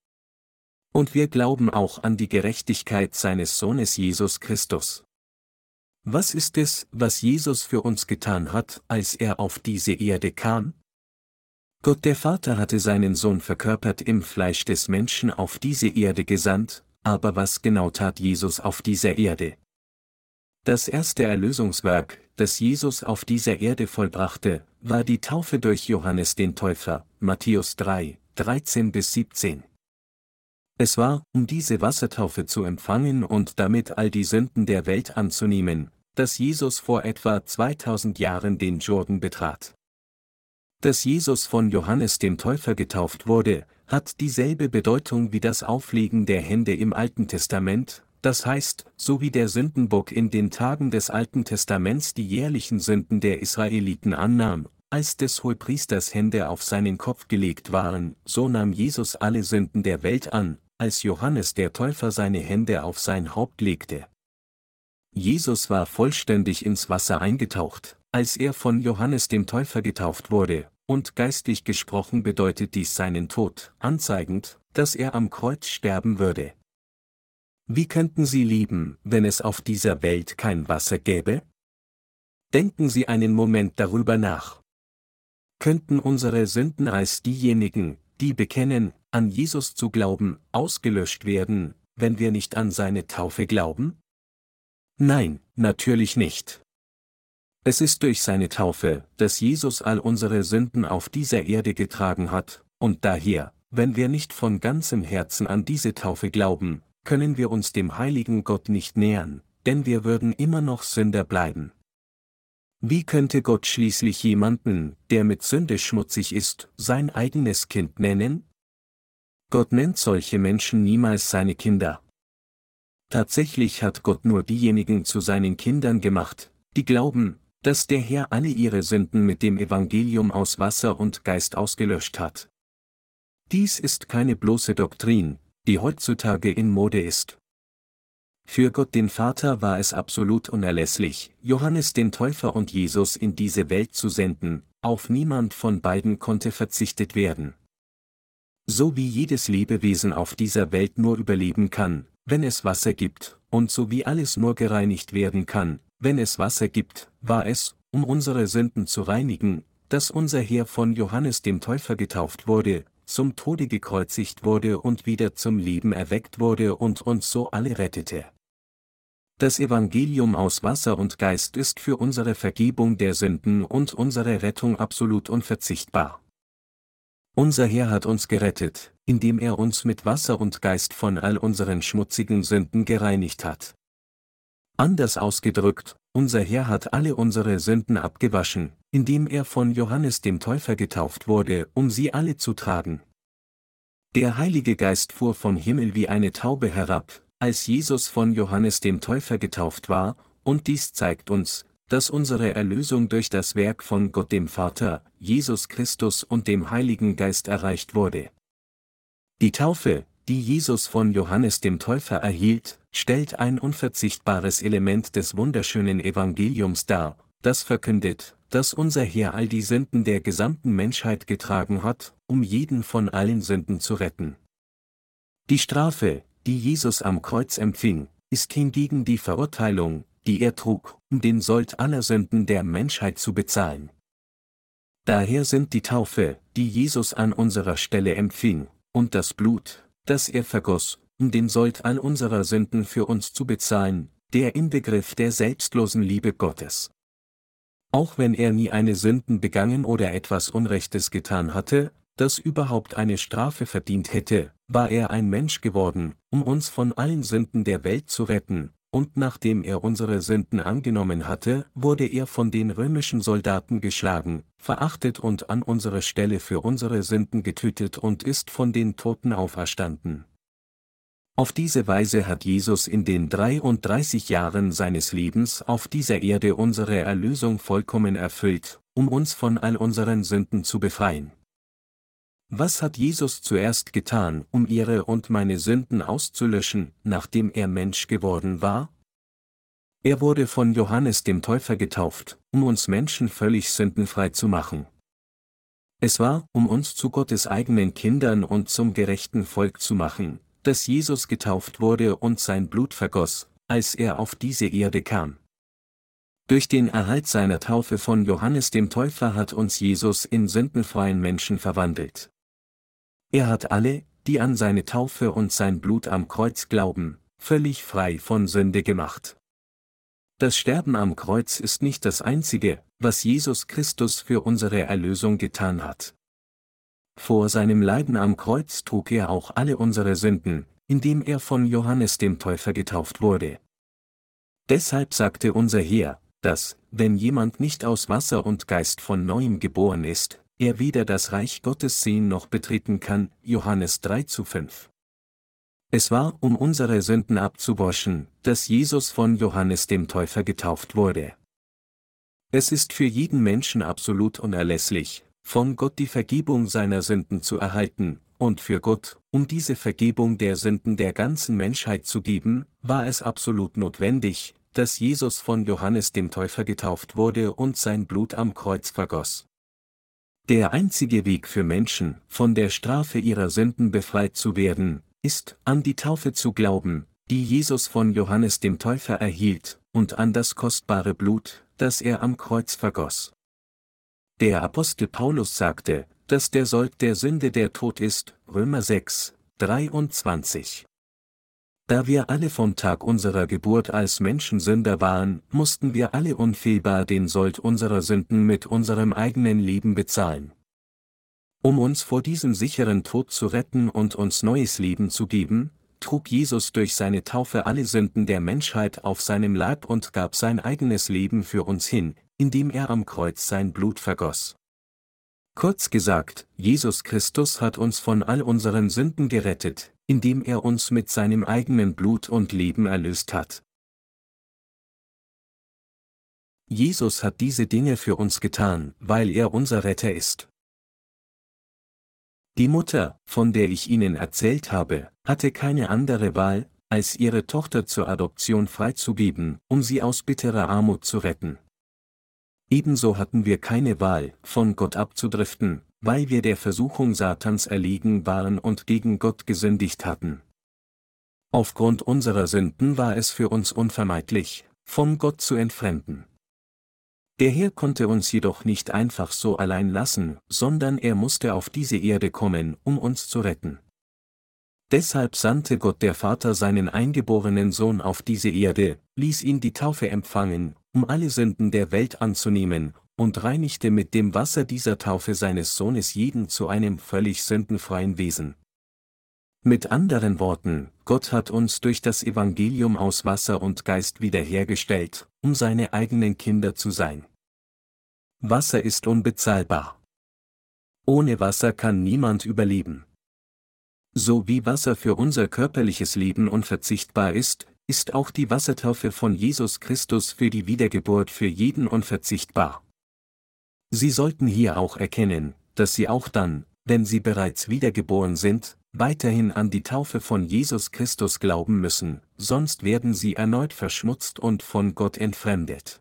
A: Und wir glauben auch an die Gerechtigkeit seines Sohnes Jesus Christus. Was ist es, was Jesus für uns getan hat, als er auf diese Erde kam? Gott der Vater hatte seinen Sohn verkörpert im Fleisch des Menschen auf diese Erde gesandt, aber was genau tat Jesus auf dieser Erde? Das erste Erlösungswerk, das Jesus auf dieser Erde vollbrachte, war die Taufe durch Johannes den Täufer, Matthäus 3, 13 bis 17. Es war, um diese Wassertaufe zu empfangen und damit all die Sünden der Welt anzunehmen, dass Jesus vor etwa 2000 Jahren den Jordan betrat. Dass Jesus von Johannes dem Täufer getauft wurde, hat dieselbe Bedeutung wie das Auflegen der Hände im Alten Testament, das heißt, so wie der Sündenbock in den Tagen des Alten Testaments die jährlichen Sünden der Israeliten annahm, als des Hohepriesters Hände auf seinen Kopf gelegt waren, so nahm Jesus alle Sünden der Welt an, als Johannes der Täufer seine Hände auf sein Haupt legte. Jesus war vollständig ins Wasser eingetaucht, als er von Johannes dem Täufer getauft wurde, und geistlich gesprochen bedeutet dies seinen Tod, anzeigend, dass er am Kreuz sterben würde. Wie könnten Sie lieben, wenn es auf dieser Welt kein Wasser gäbe? Denken Sie einen Moment darüber nach. Könnten unsere Sünden als diejenigen, die bekennen, an Jesus zu glauben, ausgelöscht werden, wenn wir nicht an seine Taufe glauben? Nein, natürlich nicht. Es ist durch seine Taufe, dass Jesus all unsere Sünden auf dieser Erde getragen hat, und daher, wenn wir nicht von ganzem Herzen an diese Taufe glauben, können wir uns dem heiligen Gott nicht nähern, denn wir würden immer noch Sünder bleiben. Wie könnte Gott schließlich jemanden, der mit Sünde schmutzig ist, sein eigenes Kind nennen? Gott nennt solche Menschen niemals seine Kinder. Tatsächlich hat Gott nur diejenigen zu seinen Kindern gemacht, die glauben, dass der Herr alle ihre Sünden mit dem Evangelium aus Wasser und Geist ausgelöscht hat. Dies ist keine bloße Doktrin, die heutzutage in Mode ist. Für Gott den Vater war es absolut unerlässlich, Johannes den Täufer und Jesus in diese Welt zu senden, auf niemand von beiden konnte verzichtet werden. So wie jedes Lebewesen auf dieser Welt nur überleben kann, wenn es Wasser gibt, und so wie alles nur gereinigt werden kann, wenn es Wasser gibt, war es, um unsere Sünden zu reinigen, dass unser Herr von Johannes dem Täufer getauft wurde, zum Tode gekreuzigt wurde und wieder zum Leben erweckt wurde und uns so alle rettete. Das Evangelium aus Wasser und Geist ist für unsere Vergebung der Sünden und unsere Rettung absolut unverzichtbar. Unser Herr hat uns gerettet, indem er uns mit Wasser und Geist von all unseren schmutzigen Sünden gereinigt hat. Anders ausgedrückt, unser Herr hat alle unsere Sünden abgewaschen, indem er von Johannes dem Täufer getauft wurde, um sie alle zu tragen. Der Heilige Geist fuhr vom Himmel wie eine Taube herab, als Jesus von Johannes dem Täufer getauft war, und dies zeigt uns, dass unsere Erlösung durch das Werk von Gott dem Vater, Jesus Christus und dem Heiligen Geist erreicht wurde. Die Taufe, die Jesus von Johannes dem Täufer erhielt, stellt ein unverzichtbares Element des wunderschönen Evangeliums dar, das verkündet, dass unser Herr all die Sünden der gesamten Menschheit getragen hat, um jeden von allen Sünden zu retten. Die Strafe, die Jesus am Kreuz empfing, ist hingegen die Verurteilung, die er trug, um den Sold aller Sünden der Menschheit zu bezahlen. Daher sind die Taufe, die Jesus an unserer Stelle empfing, und das Blut, das er vergoss, um den Sold all unserer Sünden für uns zu bezahlen, der Inbegriff der selbstlosen Liebe Gottes. Auch wenn er nie eine Sünden begangen oder etwas Unrechtes getan hatte, das überhaupt eine Strafe verdient hätte, war er ein Mensch geworden, um uns von allen Sünden der Welt zu retten, und nachdem er unsere Sünden angenommen hatte, wurde er von den römischen Soldaten geschlagen, verachtet und an unsere Stelle für unsere Sünden getötet und ist von den Toten auferstanden. Auf diese Weise hat Jesus in den 33 Jahren seines Lebens auf dieser Erde unsere Erlösung vollkommen erfüllt, um uns von all unseren Sünden zu befreien. Was hat Jesus zuerst getan, um ihre und meine Sünden auszulöschen, nachdem er Mensch geworden war? Er wurde von Johannes dem Täufer getauft, um uns Menschen völlig sündenfrei zu machen. Es war, um uns zu Gottes eigenen Kindern und zum gerechten Volk zu machen, dass Jesus getauft wurde und sein Blut vergoss, als er auf diese Erde kam. Durch den Erhalt seiner Taufe von Johannes dem Täufer hat uns Jesus in sündenfreien Menschen verwandelt. Er hat alle, die an seine Taufe und sein Blut am Kreuz glauben, völlig frei von Sünde gemacht. Das Sterben am Kreuz ist nicht das Einzige, was Jesus Christus für unsere Erlösung getan hat. Vor seinem Leiden am Kreuz trug er auch alle unsere Sünden, indem er von Johannes dem Täufer getauft wurde. Deshalb sagte unser Herr, dass, wenn jemand nicht aus Wasser und Geist von neuem geboren ist, er weder das Reich Gottes sehen noch betreten kann, Johannes 3 zu 5. Es war, um unsere Sünden abzuwaschen, dass Jesus von Johannes dem Täufer getauft wurde. Es ist für jeden Menschen absolut unerlässlich, von Gott die Vergebung seiner Sünden zu erhalten, und für Gott, um diese Vergebung der Sünden der ganzen Menschheit zu geben, war es absolut notwendig, dass Jesus von Johannes dem Täufer getauft wurde und sein Blut am Kreuz vergoss. Der einzige Weg für Menschen, von der Strafe ihrer Sünden befreit zu werden, ist, an die Taufe zu glauben, die Jesus von Johannes dem Täufer erhielt, und an das kostbare Blut, das er am Kreuz vergoss. Der Apostel Paulus sagte, dass der Sold der Sünde der Tod ist, Römer 6, 23. Da wir alle vom Tag unserer Geburt als Menschensünder waren, mussten wir alle unfehlbar den Sold unserer Sünden mit unserem eigenen Leben bezahlen. Um uns vor diesem sicheren Tod zu retten und uns neues Leben zu geben, trug Jesus durch seine Taufe alle Sünden der Menschheit auf seinem Leib und gab sein eigenes Leben für uns hin, indem er am Kreuz sein Blut vergoss. Kurz gesagt, Jesus Christus hat uns von all unseren Sünden gerettet, indem er uns mit seinem eigenen Blut und Leben erlöst hat. Jesus hat diese Dinge für uns getan, weil er unser Retter ist. Die Mutter, von der ich Ihnen erzählt habe, hatte keine andere Wahl, als ihre Tochter zur Adoption freizugeben, um sie aus bitterer Armut zu retten. Ebenso hatten wir keine Wahl, von Gott abzudriften, weil wir der Versuchung Satans erlegen waren und gegen Gott gesündigt hatten. Aufgrund unserer Sünden war es für uns unvermeidlich, von Gott zu entfremden. Der Herr konnte uns jedoch nicht einfach so allein lassen, sondern er musste auf diese Erde kommen, um uns zu retten. Deshalb sandte Gott der Vater seinen eingeborenen Sohn auf diese Erde, ließ ihn die Taufe empfangen, um alle Sünden der Welt anzunehmen, und reinigte mit dem Wasser dieser Taufe seines Sohnes jeden zu einem völlig sündenfreien Wesen. Mit anderen Worten, Gott hat uns durch das Evangelium aus Wasser und Geist wiederhergestellt, um seine eigenen Kinder zu sein. Wasser ist unbezahlbar. Ohne Wasser kann niemand überleben. So wie Wasser für unser körperliches Leben unverzichtbar ist, ist auch die Wassertaufe von Jesus Christus für die Wiedergeburt für jeden unverzichtbar. Sie sollten hier auch erkennen, dass Sie auch dann, wenn Sie bereits wiedergeboren sind, weiterhin an die Taufe von Jesus Christus glauben müssen, sonst werden sie erneut verschmutzt und von Gott entfremdet.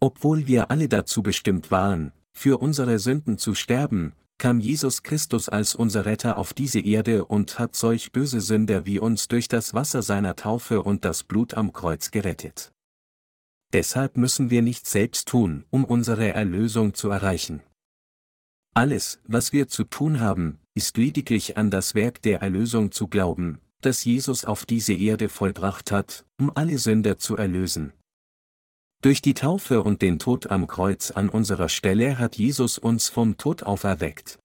A: Obwohl wir alle dazu bestimmt waren, für unsere Sünden zu sterben, kam Jesus Christus als unser Retter auf diese Erde und hat solch böse Sünder wie uns durch das Wasser seiner Taufe und das Blut am Kreuz gerettet. Deshalb müssen wir nichts selbst tun, um unsere Erlösung zu erreichen. Alles, was wir zu tun haben, ist lediglich an das Werk der Erlösung zu glauben, das Jesus auf diese Erde vollbracht hat, um alle Sünder zu erlösen. Durch die Taufe und den Tod am Kreuz an unserer Stelle hat Jesus uns vom Tod auferweckt.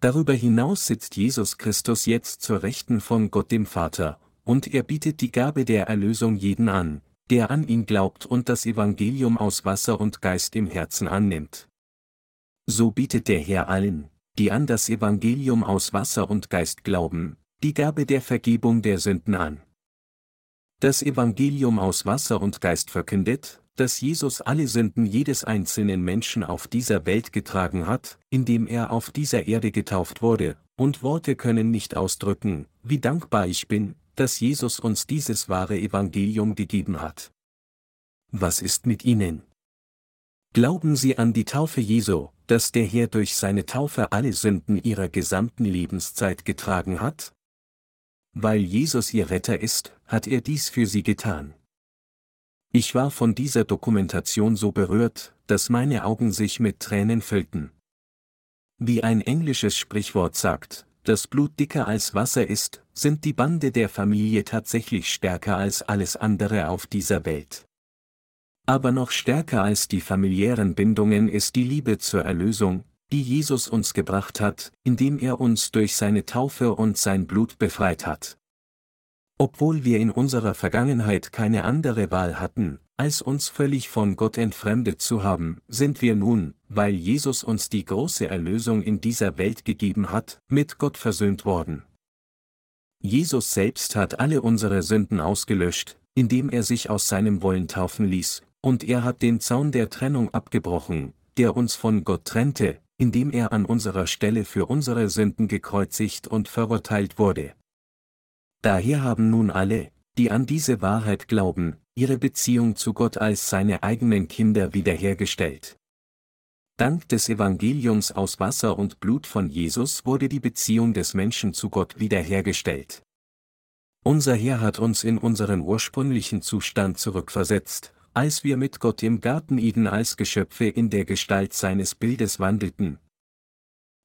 A: Darüber hinaus sitzt Jesus Christus jetzt zur Rechten von Gott dem Vater, und er bietet die Gabe der Erlösung jeden an, der an ihn glaubt und das Evangelium aus Wasser und Geist im Herzen annimmt. So bietet der Herr allen, die an das Evangelium aus Wasser und Geist glauben, die Gabe der Vergebung der Sünden an. Das Evangelium aus Wasser und Geist verkündet, dass Jesus alle Sünden jedes einzelnen Menschen auf dieser Welt getragen hat, indem er auf dieser Erde getauft wurde, und Worte können nicht ausdrücken, wie dankbar ich bin, dass Jesus uns dieses wahre Evangelium gegeben hat. Was ist mit Ihnen? Glauben Sie an die Taufe Jesu, dass der Herr durch seine Taufe alle Sünden ihrer gesamten Lebenszeit getragen hat? Weil Jesus ihr Retter ist, hat er dies für sie getan. Ich war von dieser Dokumentation so berührt, dass meine Augen sich mit Tränen füllten. Wie ein englisches Sprichwort sagt, das Blut dicker als Wasser ist, sind die Bande der Familie tatsächlich stärker als alles andere auf dieser Welt. Aber noch stärker als die familiären Bindungen ist die Liebe zur Erlösung, die Jesus uns gebracht hat, indem er uns durch seine Taufe und sein Blut befreit hat. Obwohl wir in unserer Vergangenheit keine andere Wahl hatten, als uns völlig von Gott entfremdet zu haben, sind wir nun, weil Jesus uns die große Erlösung in dieser Welt gegeben hat, mit Gott versöhnt worden. Jesus selbst hat alle unsere Sünden ausgelöscht, indem er sich aus seinem Wollen taufen ließ, und er hat den Zaun der Trennung abgebrochen, der uns von Gott trennte, indem er an unserer Stelle für unsere Sünden gekreuzigt und verurteilt wurde. Daher haben nun alle, die an diese Wahrheit glauben, ihre Beziehung zu Gott als seine eigenen Kinder wiederhergestellt. Dank des Evangeliums aus Wasser und Blut von Jesus wurde die Beziehung des Menschen zu Gott wiederhergestellt. Unser Herr hat uns in unseren ursprünglichen Zustand zurückversetzt, als wir mit Gott im Garten Eden als Geschöpfe in der Gestalt seines Bildes wandelten.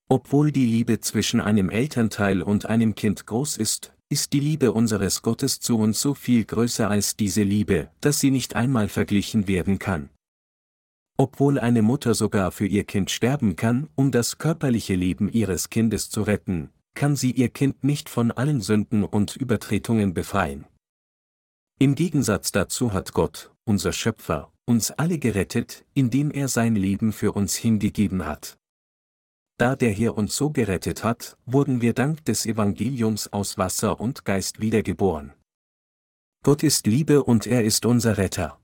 A: Obwohl die Liebe zwischen einem Elternteil und einem Kind groß ist, ist die Liebe unseres Gottes zu uns so viel größer als diese Liebe, dass sie nicht einmal verglichen werden kann. Obwohl eine Mutter sogar für ihr Kind sterben kann, um das körperliche Leben ihres Kindes zu retten, kann sie ihr Kind nicht von allen Sünden und Übertretungen befreien. Im Gegensatz dazu hat Gott, unser Schöpfer, uns alle gerettet, indem er sein Leben für uns hingegeben hat. Da der Herr uns so gerettet hat, wurden wir dank des Evangeliums aus Wasser und Geist wiedergeboren. Gott ist Liebe und er ist unser Retter.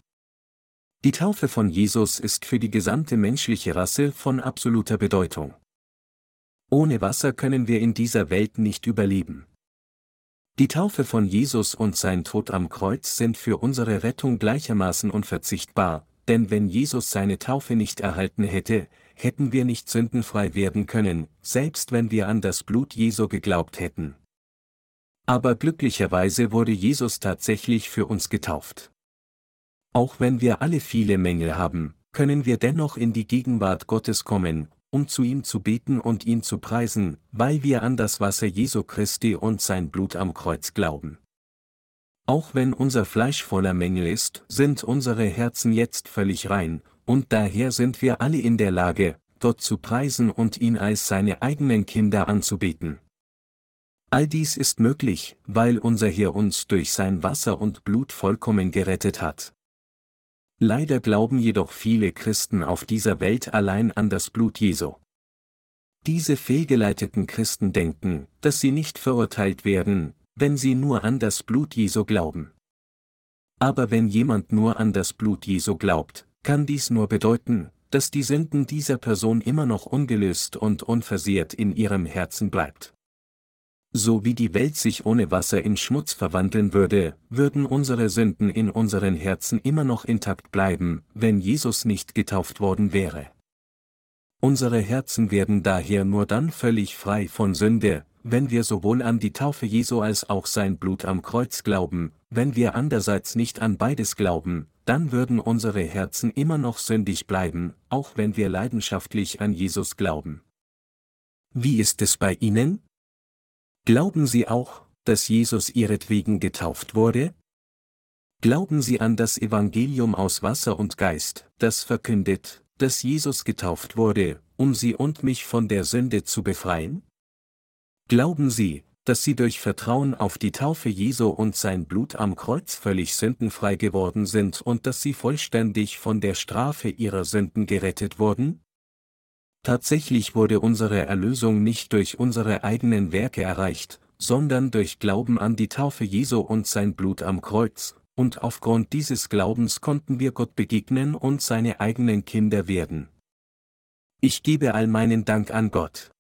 A: Die Taufe von Jesus ist für die gesamte menschliche Rasse von absoluter Bedeutung. Ohne Wasser können wir in dieser Welt nicht überleben. Die Taufe von Jesus und sein Tod am Kreuz sind für unsere Rettung gleichermaßen unverzichtbar, denn wenn Jesus seine Taufe nicht erhalten hätte, hätten wir nicht sündenfrei werden können, selbst wenn wir an das Blut Jesu geglaubt hätten. Aber glücklicherweise wurde Jesus tatsächlich für uns getauft. Auch wenn wir alle viele Mängel haben, können wir dennoch in die Gegenwart Gottes kommen, um zu ihm zu beten und ihn zu preisen, weil wir an das Wasser Jesu Christi und sein Blut am Kreuz glauben. Auch wenn unser Fleisch voller Mängel ist, sind unsere Herzen jetzt völlig rein, und daher sind wir alle in der Lage, Gott zu preisen und ihn als seine eigenen Kinder anzubeten. All dies ist möglich, weil unser Herr uns durch sein Wasser und Blut vollkommen gerettet hat. Leider glauben jedoch viele Christen auf dieser Welt allein an das Blut Jesu. Diese fehlgeleiteten Christen denken, dass sie nicht verurteilt werden, wenn sie nur an das Blut Jesu glauben. Aber wenn jemand nur an das Blut Jesu glaubt, kann dies nur bedeuten, dass die Sünden dieser Person immer noch ungelöst und unversehrt in ihrem Herzen bleibt. So wie die Welt sich ohne Wasser in Schmutz verwandeln würde, würden unsere Sünden in unseren Herzen immer noch intakt bleiben, wenn Jesus nicht getauft worden wäre. Unsere Herzen werden daher nur dann völlig frei von Sünde, wenn wir sowohl an die Taufe Jesu als auch sein Blut am Kreuz glauben, wenn wir andererseits nicht an beides glauben, dann würden unsere Herzen immer noch sündig bleiben, auch wenn wir leidenschaftlich an Jesus glauben. Wie ist es bei Ihnen? Glauben Sie auch, dass Jesus ihretwegen getauft wurde? Glauben Sie an das Evangelium aus Wasser und Geist, das verkündet, dass Jesus getauft wurde, um Sie und mich von der Sünde zu befreien? Glauben Sie, dass Sie durch Vertrauen auf die Taufe Jesu und sein Blut am Kreuz völlig sündenfrei geworden sind und dass Sie vollständig von der Strafe Ihrer Sünden gerettet wurden? Tatsächlich wurde unsere Erlösung nicht durch unsere eigenen Werke erreicht, sondern durch Glauben an die Taufe Jesu und sein Blut am Kreuz, und aufgrund dieses Glaubens konnten wir Gott begegnen und seine eigenen Kinder werden. Ich gebe all meinen Dank an Gott.